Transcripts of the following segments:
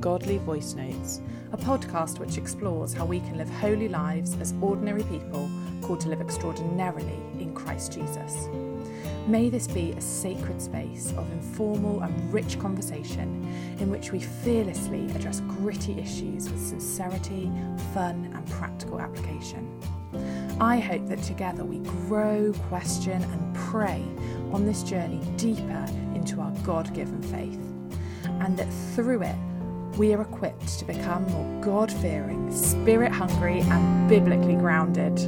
Godly Voice Notes, a podcast which explores how we can live holy lives as ordinary people called to live extraordinarily in Christ Jesus. May this be a sacred space of informal and rich conversation in which we fearlessly address gritty issues with sincerity, fun, and practical application. I hope that together we grow, question, and pray on this journey deeper into our God given faith, and that through it we are equipped to become more God fearing, spirit hungry, and biblically grounded.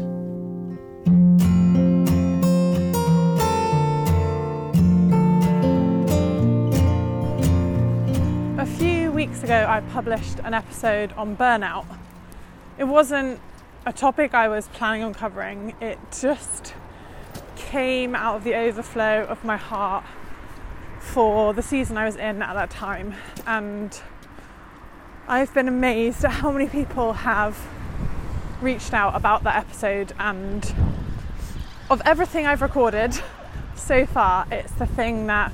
A few weeks ago, I published an episode on burnout. It wasn't a topic I was planning on covering, it just came out of the overflow of my heart for the season I was in at that time. And I've been amazed at how many people have reached out about that episode. And of everything I've recorded so far, it's the thing that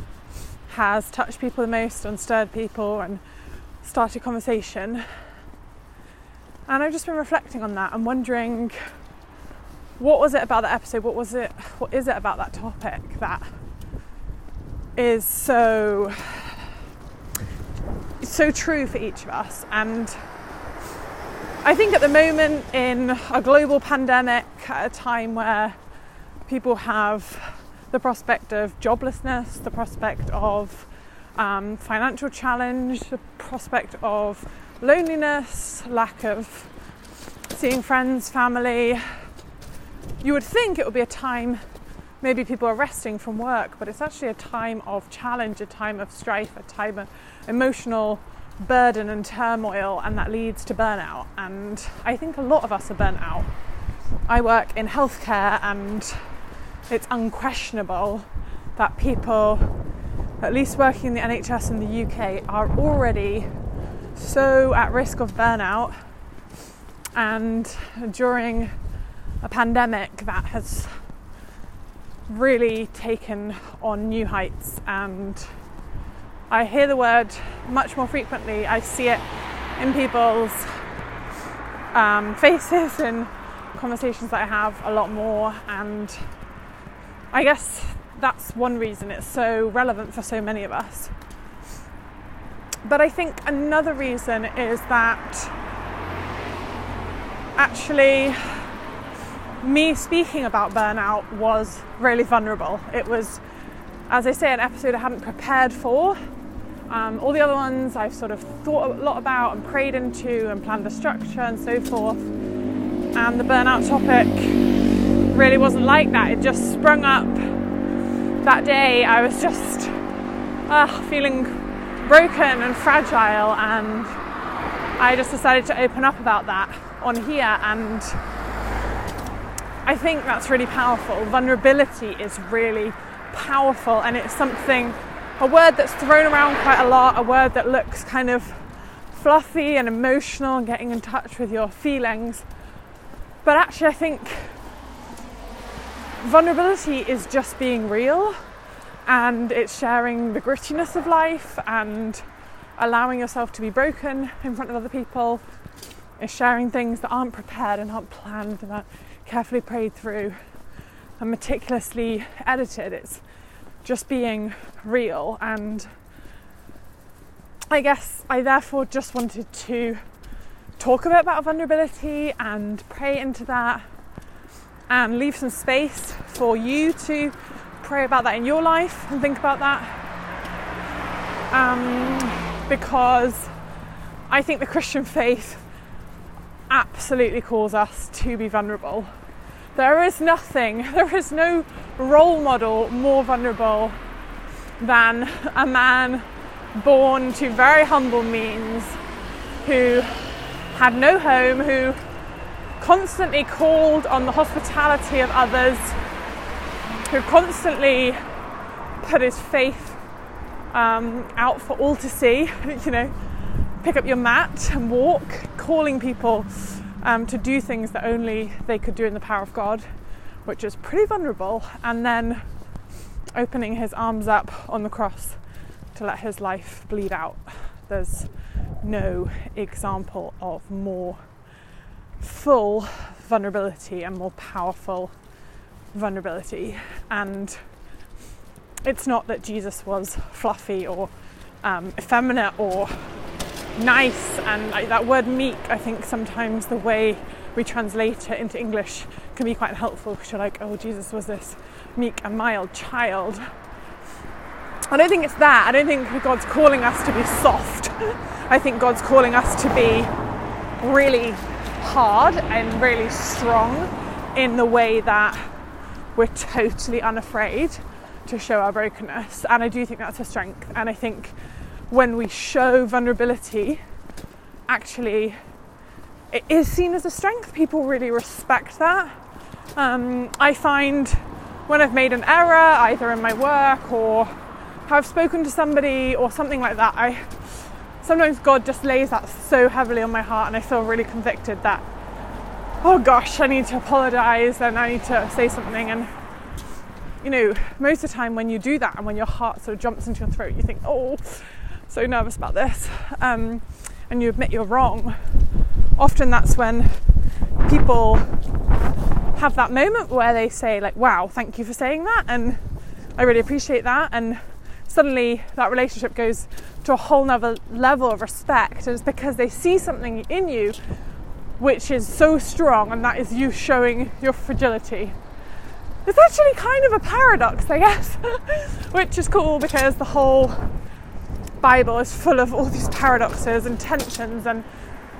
has touched people the most and stirred people and started conversation. And I've just been reflecting on that and wondering what was it about that episode? What was it? What is it about that topic that is so so true for each of us? And I think at the moment in a global pandemic, at a time where people have the prospect of joblessness, the prospect of um, financial challenge, the prospect of loneliness, lack of seeing friends, family. You would think it would be a time maybe people are resting from work, but it's actually a time of challenge, a time of strife, a time of emotional burden and turmoil, and that leads to burnout. And I think a lot of us are burnt out. I work in healthcare and it's unquestionable that people, at least working in the NHS in the UK, are already so at risk of burnout. And during a pandemic that has really taken on new heights, and I hear the word much more frequently. I see it in people's um, faces and conversations that I have a lot more, and I guess that's one reason it's so relevant for so many of us. But I think another reason is that actually me speaking about burnout was really vulnerable. It was, as I say, an episode I hadn't prepared for. Um, all the other ones I've sort of thought a lot about and prayed into and planned a structure and so forth. And the burnout topic really wasn't like that. It just sprung up that day. I was just uh, feeling broken and fragile, and I just decided to open up about that on here. And I think that's really powerful. Vulnerability is really powerful, and it's something, a word that's thrown around quite a lot, a word that looks kind of fluffy and emotional and getting in touch with your feelings. But actually, I think vulnerability is just being real and it's sharing the grittiness of life and allowing yourself to be broken in front of other people. It's sharing things that aren't prepared and aren't planned and aren't carefully prayed through and meticulously edited. It's just being real. And I guess I therefore just wanted to talk a bit about vulnerability and pray into that and leave some space for you to pray about that in your life and think about that. Um, because I think the Christian faith absolutely calls us to be vulnerable. There is nothing, there is no role model more vulnerable than a man born to very humble means who had no home, who constantly called on the hospitality of others, who constantly put his faith um, out for all to see, you know, pick up your mat and walk, calling people um, to do things that only they could do in the power of God, which is pretty vulnerable, and then opening his arms up on the cross to let his life bleed out. There's no example of more full vulnerability and more powerful vulnerability. And it's not that Jesus was fluffy or um, effeminate or nice, and like, that word meek, I think sometimes the way we translate it into English can be quite helpful because you're like, oh, Jesus was this meek and mild child. I don't think it's that. I don't think God's calling us to be soft. I think God's calling us to be really hard and really strong in the way that we're totally unafraid to show our brokenness. And I do think that's a strength. And I think when we show vulnerability, actually, it is seen as a strength. People really respect that. Um, I find when I've made an error, either in my work or i've spoken to somebody or something like that, I sometimes God just lays that so heavily on my heart, and I feel really convicted that, oh gosh, I need to apologize and I need to say something. And you know, most of the time when you do that and when your heart sort of jumps into your throat, you think, oh, so nervous about this, um, and you admit you're wrong. Often that's when people have that moment where they say, like, wow, thank you for saying that, and I really appreciate that. And suddenly that relationship goes to a whole nother level of respect. And it's because they see something in you which is so strong, and that is you showing your fragility. It's actually kind of a paradox, I guess, which is cool because the whole Bible is full of all these paradoxes and tensions, and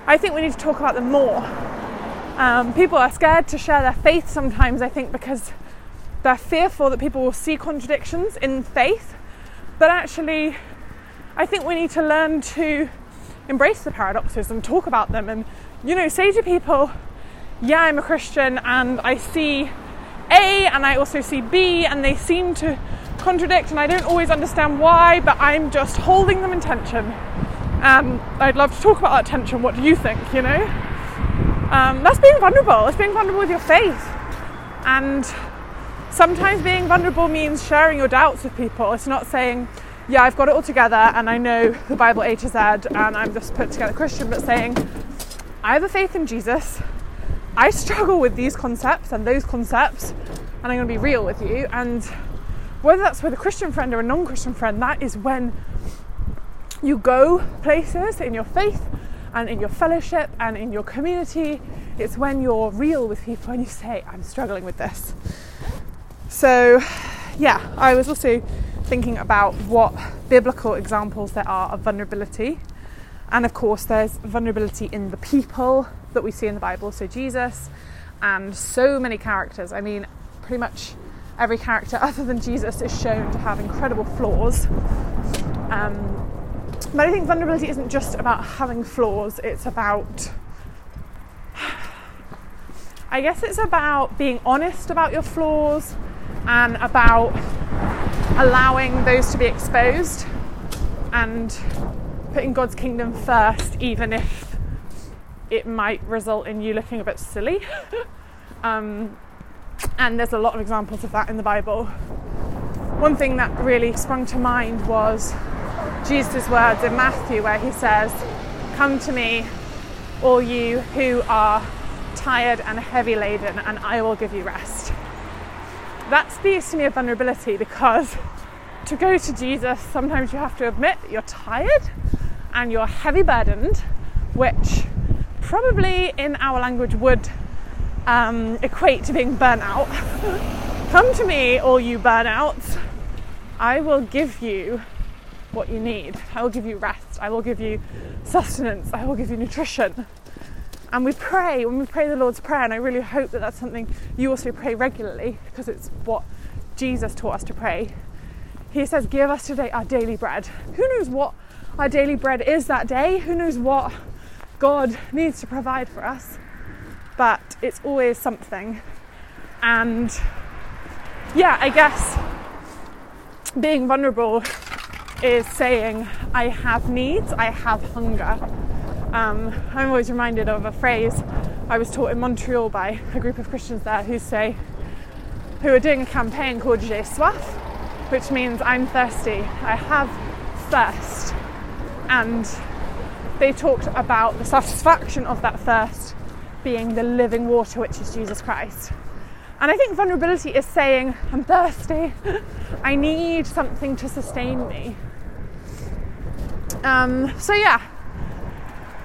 I think we need to talk about them more. Um, people are scared to share their faith sometimes, I think, because they're fearful that people will see contradictions in faith. But actually, I think we need to learn to embrace the paradoxes and talk about them and, you know, say to people, yeah, I'm a Christian and I see A and I also see B and they seem to contradict and I don't always understand why, but I'm just holding them in tension. And I'd love to talk about that tension. What do you think, you know? Um, that's being vulnerable. It's being vulnerable with your faith. And sometimes being vulnerable means sharing your doubts with people. It's not saying, yeah, I've got it all together and I know the Bible A to Z and I'm just put together Christian, but saying, I have a faith in Jesus. I struggle with these concepts and those concepts, and I'm going to be real with you. And whether that's with a Christian friend or a non Christian friend, that is when you go places in your faith and in your fellowship and in your community. It's when you're real with people and you say, I'm struggling with this. So, yeah, I was also thinking about what biblical examples there are of vulnerability. And of course, there's vulnerability in the people that we see in the Bible, so Jesus and so many characters. I mean, pretty much every character other than Jesus is shown to have incredible flaws. Um, but I think vulnerability isn't just about having flaws, it's about. I guess it's about being honest about your flaws and about allowing those to be exposed and putting God's kingdom first, even if it might result in you looking a bit silly. um, and there's a lot of examples of that in the Bible. One thing that really sprung to mind was Jesus' words in Matthew, where he says, Come to me, all you who are tired and heavy laden, and I will give you rest. That speaks to me of vulnerability because to go to Jesus, sometimes you have to admit that you're tired and you're heavy burdened, which probably in our language would um, equate to being burnt out. Come to me, all you burnouts. I will give you what you need. I will give you rest. I will give you sustenance. I will give you nutrition. And we pray when we pray the Lord's Prayer, and I really hope that that's something you also pray regularly because it's what Jesus taught us to pray. He says, Give us today our daily bread. Who knows what our daily bread is that day? Who knows what God needs to provide for us? But it's always something. And yeah, I guess being vulnerable is saying, I have needs, I have hunger. Um, I'm always reminded of a phrase I was taught in Montreal by a group of Christians there who say, who are doing a campaign called J'ai soif, which means I'm thirsty, I have thirst. And they talked about the satisfaction of that thirst being the living water, which is Jesus Christ. And I think vulnerability is saying, I'm thirsty, I need something to sustain me. Um, so, yeah,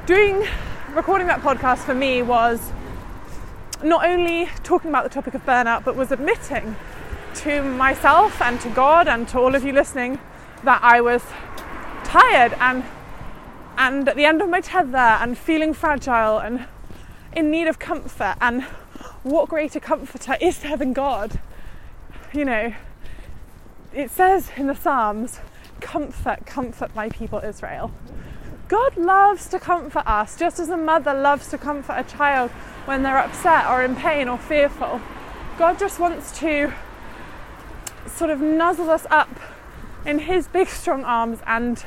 doing recording that podcast for me was not only talking about the topic of burnout, but was admitting to myself and to God and to all of you listening that I was tired and and at the end of my tether and feeling fragile and in need of comfort and what greater comforter is there than God? You know, it says in the Psalms, comfort, comfort my people Israel. God loves to comfort us, just as a mother loves to comfort a child when they're upset or in pain or fearful. God just wants to sort of nuzzle us up in his big strong arms and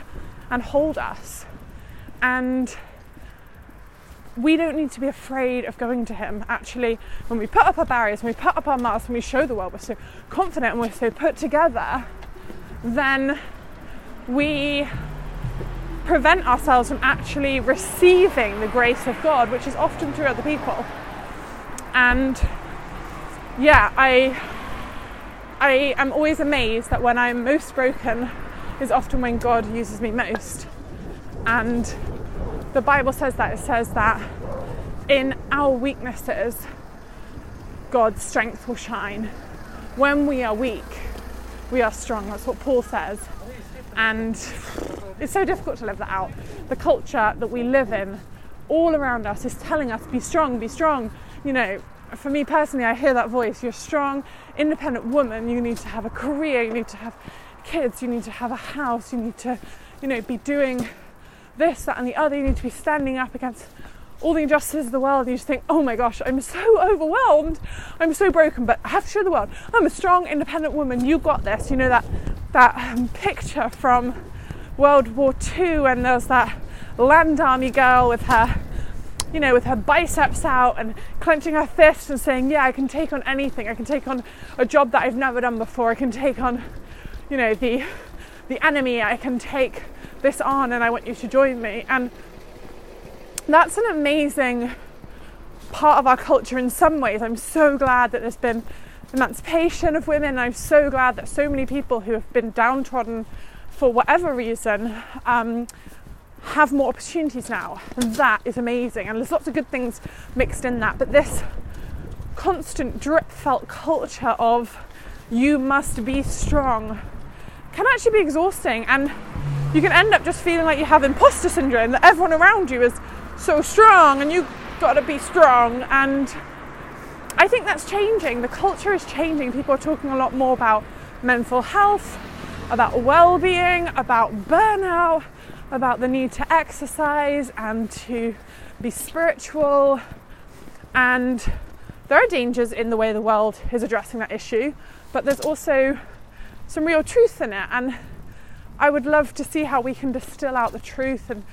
and hold us. And we don't need to be afraid of going to him. Actually, when we put up our barriers, when we put up our masks, when we show the world we're so confident and we're so put together, then we prevent ourselves from actually receiving the grace of God, which is often through other people. And yeah, I I am always amazed that when I'm most broken is often when God uses me most. And the Bible says that it says that in our weaknesses God's strength will shine. When we are weak, we are strong. That's what Paul says. And it's so difficult to live that out. The culture that we live in all around us is telling us be strong, be strong. You know, for me personally, I hear that voice. You're a strong, independent woman. You need to have a career. You need to have kids. You need to have a house. You need to, you know, be doing this, that, and the other. You need to be standing up against all the injustices of the world. You just think, oh my gosh, I'm so overwhelmed. I'm so broken, but I have to show the world I'm a strong, independent woman. You got this. You know that that um, picture from World War II, and there's that land army girl with her you know, with her biceps out and clenching her fists and saying, Yeah, I can take on anything. I can take on a job that I've never done before. I can take on, you know, the the enemy. I can take this on and I want you to join me. And that's an amazing part of our culture in some ways. I'm so glad that there's been emancipation of women. I'm so glad that so many people who have been downtrodden for whatever reason um, have more opportunities now. And that is amazing. And there's lots of good things mixed in that. But this constant drip felt culture of you must be strong can actually be exhausting. And you can end up just feeling like you have imposter syndrome, that everyone around you is so strong and you've got to be strong. And I think that's changing. The culture is changing. People are talking a lot more about mental health, about well being, about burnout about the need to exercise and to be spiritual. And there are dangers in the way the world is addressing that issue, but there's also some real truth in it. And I would love to see how we can distill out the truth. And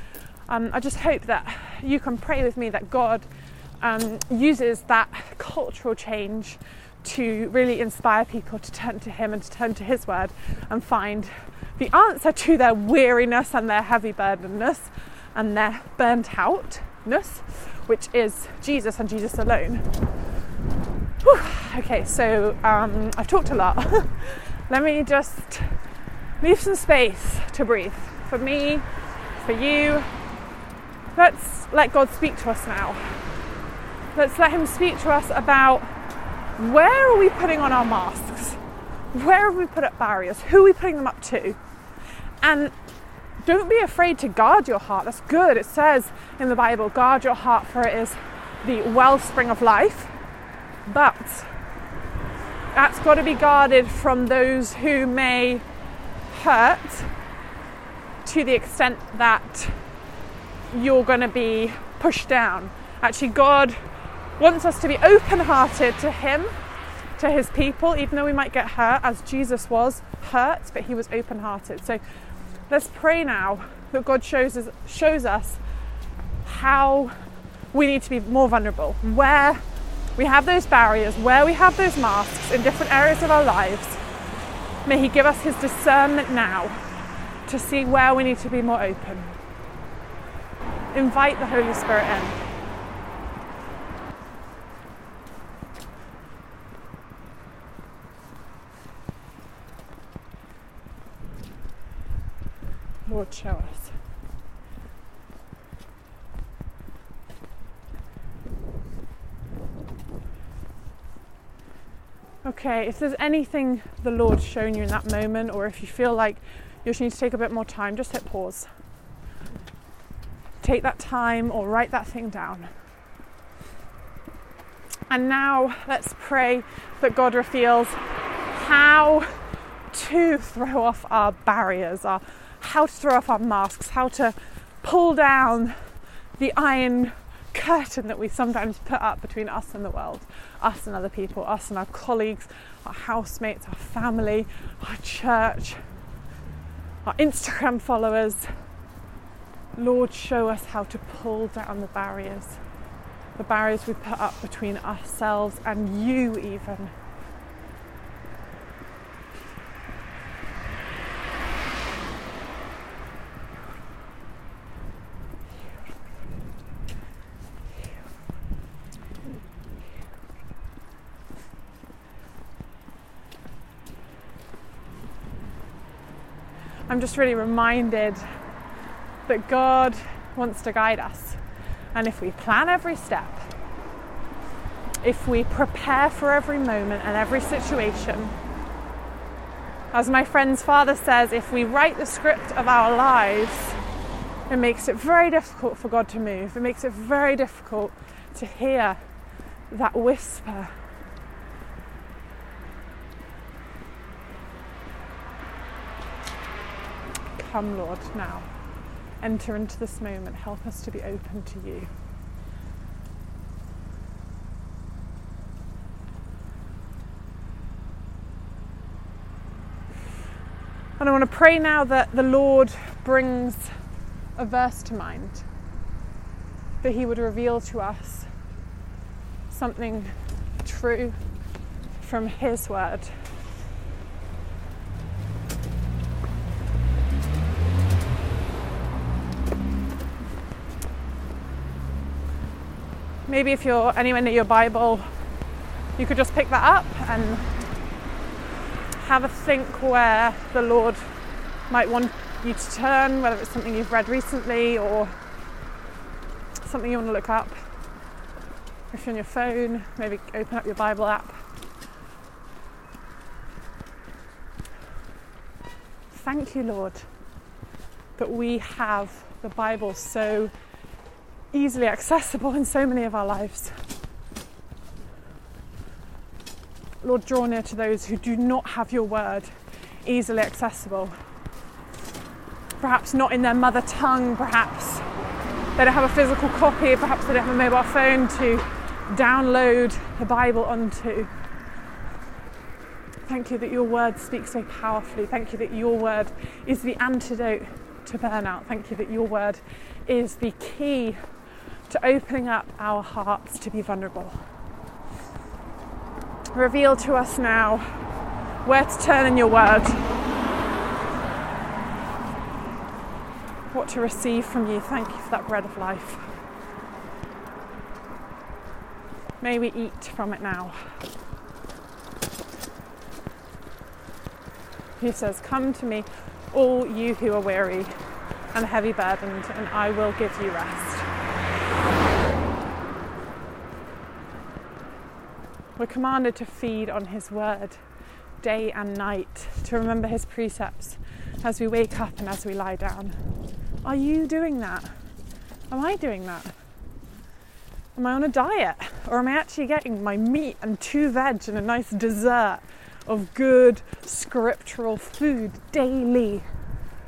um, I just hope that you can pray with me that God um, uses that cultural change to really inspire people to turn to Him and to turn to His Word and find the answer to their weariness and their heavy burdenness and their burnt outness, which is Jesus and Jesus alone. Whew. Okay, so um, I've talked a lot. Let me just leave some space to breathe for me, for you. Let's let God speak to us now. Let's let Him speak to us about where are we putting on our masks? Where have we put up barriers? Who are we putting them up to? And don't be afraid to guard your heart. That's good. It says in the Bible, guard your heart, for it is the wellspring of life. But that's got to be guarded from those who may hurt to the extent that you're going to be pushed down. Actually, God wants us to be open hearted to Him, to His people, even though we might get hurt, as Jesus was hurt, but He was open hearted. So Let's pray now that God shows us, shows us how we need to be more vulnerable, where we have those barriers, where we have those masks in different areas of our lives. May He give us His discernment now to see where we need to be more open. Invite the Holy Spirit in. Lord, show us. Okay, if there's anything the Lord's shown you in that moment, or if you feel like you just need to take a bit more time, just hit pause. Take that time or write that thing down. And now let's pray that God reveals how to throw off our barriers, our, how to throw off our masks, how to pull down the iron curtain that we sometimes put up between us and the world, us and other people, us and our colleagues, our housemates, our family, our church, our Instagram followers. Lord, show us how to pull down the barriers, the barriers we put up between ourselves and you, even. I'm just really reminded that God wants to guide us. And if we plan every step, if we prepare for every moment and every situation, as my friend's father says, if we write the script of our lives, it makes it very difficult for God to move. It makes it very difficult to hear that whisper Come, Lord, now. Enter into this moment. Help us to be open to you. And I want to pray now that the Lord brings a verse to mind, that He would reveal to us something true from His word. Maybe if you're anywhere near your Bible, you could just pick that up and have a think where the Lord might want you to turn, whether it's something you've read recently or something you want to look up. If you're on your phone, maybe open up your Bible app. Thank you, Lord, that we have the Bible so easily accessible in so many of our lives. Lord, draw near to those who do not have your word easily accessible. Perhaps not in their mother tongue, perhaps they don't have a physical copy, perhaps they don't have a mobile phone to download the Bible onto. Thank you that your word speaks so powerfully. Thank you that your word is the antidote to burnout. Thank you that your word is the key to opening up our hearts to be vulnerable. Reveal to us now where to turn in your word, what to receive from you. Thank you for that bread of life. May we eat from it now. He says, Come to me, all you who are weary and heavy burdened, and I will give you rest. We're commanded to feed on His word day and night, to remember His precepts as we wake up and as we lie down. Are you doing that? Am I doing that? Am I on a diet? Or am I actually getting my meat and two veg and a nice dessert of good scriptural food daily?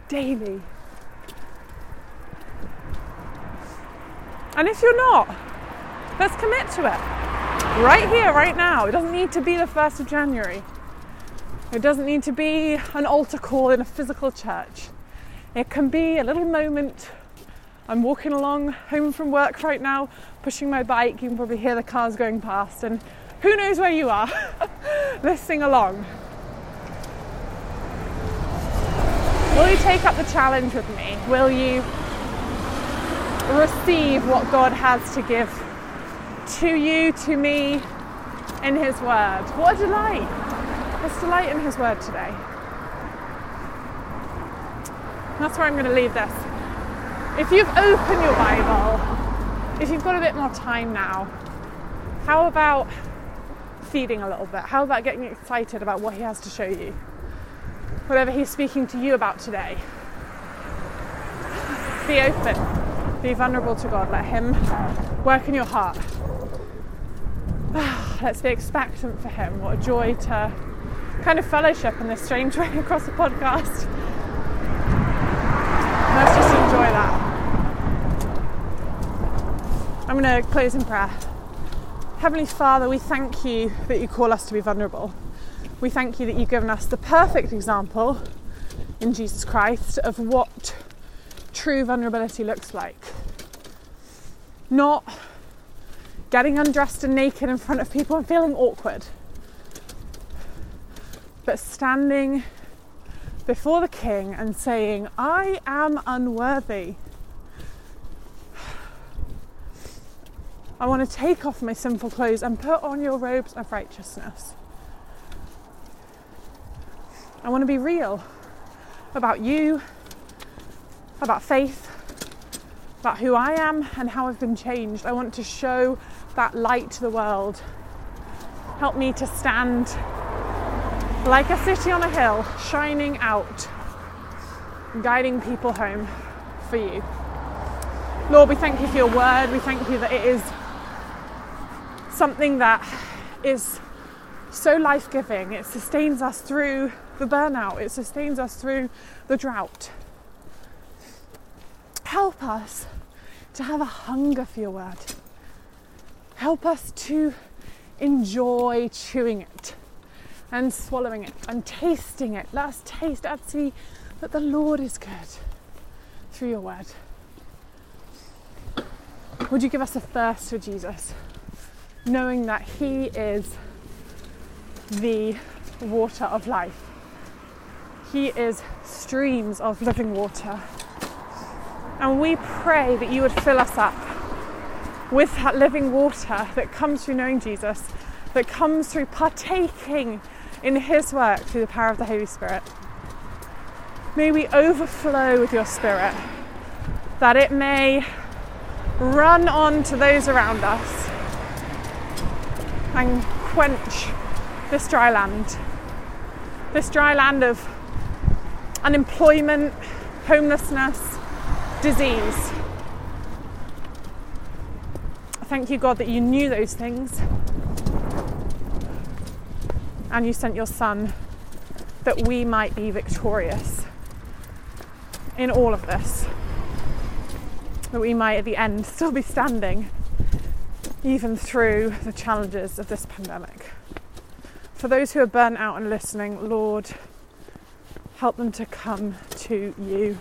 Daily. And if you're not, let's commit to it right here, right now. It doesn't need to be the 1st of January. It doesn't need to be an altar call in a physical church. It can be a little moment. I'm walking along home from work right now, pushing my bike. You can probably hear the cars going past, and who knows where you are. Let's sing along. Will you take up the challenge with me? Will you receive what God has to give to you, to me, in His Word. What a delight! Let's delight in His Word today. That's where I'm going to leave this. If you've opened your Bible, if you've got a bit more time now, how about feeding a little bit? How about getting excited about what He has to show you? Whatever He's speaking to you about today. Be open, be vulnerable to God, let Him work in your heart. Ah, let's be expectant for Him. What a joy to kind of fellowship in this strange way across the podcast. Let's just enjoy that. I'm going to close in prayer. Heavenly Father, we thank you that you call us to be vulnerable. We thank you that you've given us the perfect example in Jesus Christ of what true vulnerability looks like. Not getting undressed and naked in front of people and feeling awkward, but standing before the King and saying, I am unworthy. I want to take off my sinful clothes and put on your robes of righteousness. I want to be real about you, about faith, about who I am and how I've been changed. I want to show that light to the world. Help me to stand like a city on a hill, shining out, guiding people home for you. Lord, we thank you for your word. We thank you that it is something that is so life giving. It sustains us through the burnout, it sustains us through the drought. Help us to have a hunger for your word. Help us to enjoy chewing it and swallowing it and tasting it. Let us taste and see that the Lord is good through your word. Would you give us a thirst for Jesus? knowing that He is the water of life. He is streams of living water. And we pray that you would fill us up with that living water that comes through knowing Jesus, that comes through partaking in His work through the power of the Holy Spirit. May we overflow with your Spirit, that it may run on to those around us and quench this dry land. This dry land of unemployment, homelessness, disease. Thank you, God, that you knew those things and you sent your Son that we might be victorious in all of this. That we might at the end still be standing even through the challenges of this pandemic. For those who are burnt out and listening, Lord, help them to come to you.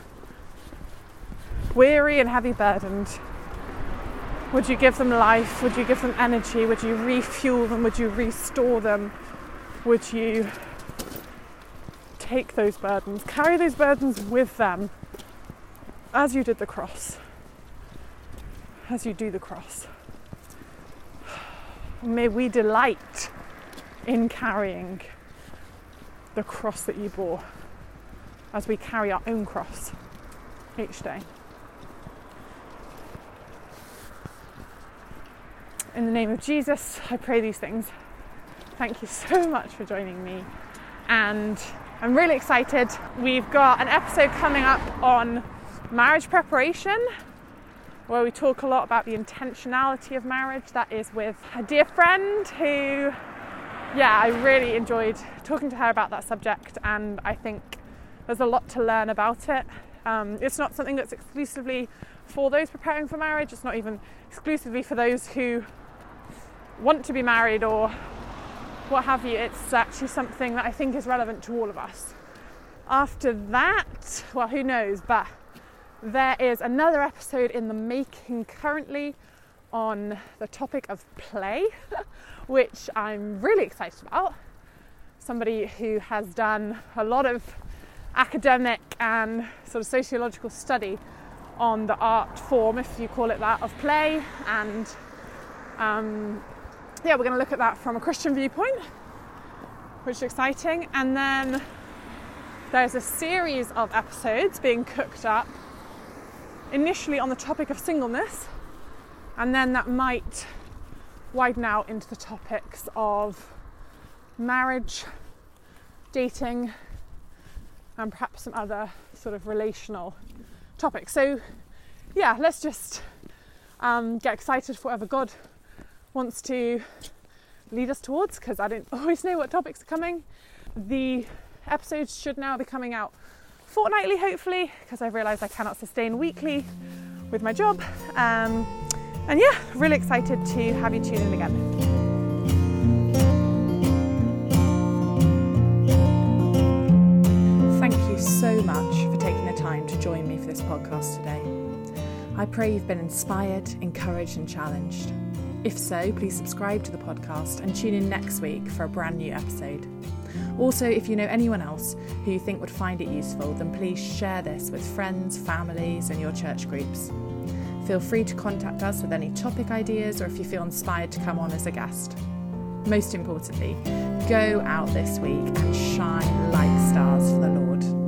Weary and heavy burdened, would you give them life? Would you give them energy? Would you refuel them? Would you restore them? Would you take those burdens, carry those burdens with them as you did the cross, as you do the cross? May we delight in carrying the cross that you bore as we carry our own cross each day. In the name of Jesus, I pray these things. Thank you so much for joining me. And I'm really excited. We've got an episode coming up on marriage preparation where we talk a lot about the intentionality of marriage. That is with a dear friend who, yeah, I really enjoyed talking to her about that subject, and I think there's a lot to learn about it. Um, it's not something that's exclusively for those preparing for marriage, it's not even exclusively for those who want to be married or what have you. It's actually something that I think is relevant to all of us. After that, well, who knows, but there is another episode in the making currently on the topic of play, which I'm really excited about. Somebody who has done a lot of academic and sort of sociological study on the art form, if you call it that, of play. And um, yeah, we're going to look at that from a Christian viewpoint, which is exciting. And then there's a series of episodes being cooked up initially on the topic of singleness, and then that might widen out into the topics of marriage, dating, and perhaps some other sort of relational topics. So, yeah, let's just um, get excited for whatever God wants to lead us towards because I don't always know what topics are coming. The episodes should now be coming out fortnightly, hopefully, because I've realised I cannot sustain weekly with my job. Um, and yeah, really excited to have you tune in again. Thank you so much for taking the time to join me for this podcast today. I pray you've been inspired, encouraged, and challenged. If so, please subscribe to the podcast and tune in next week for a brand new episode. Also, if you know anyone else who you think would find it useful, then please share this with friends, families, and your church groups. Feel free to contact us with any topic ideas or if you feel inspired to come on as a guest. Most importantly, go out this week and shine like stars for the Lord.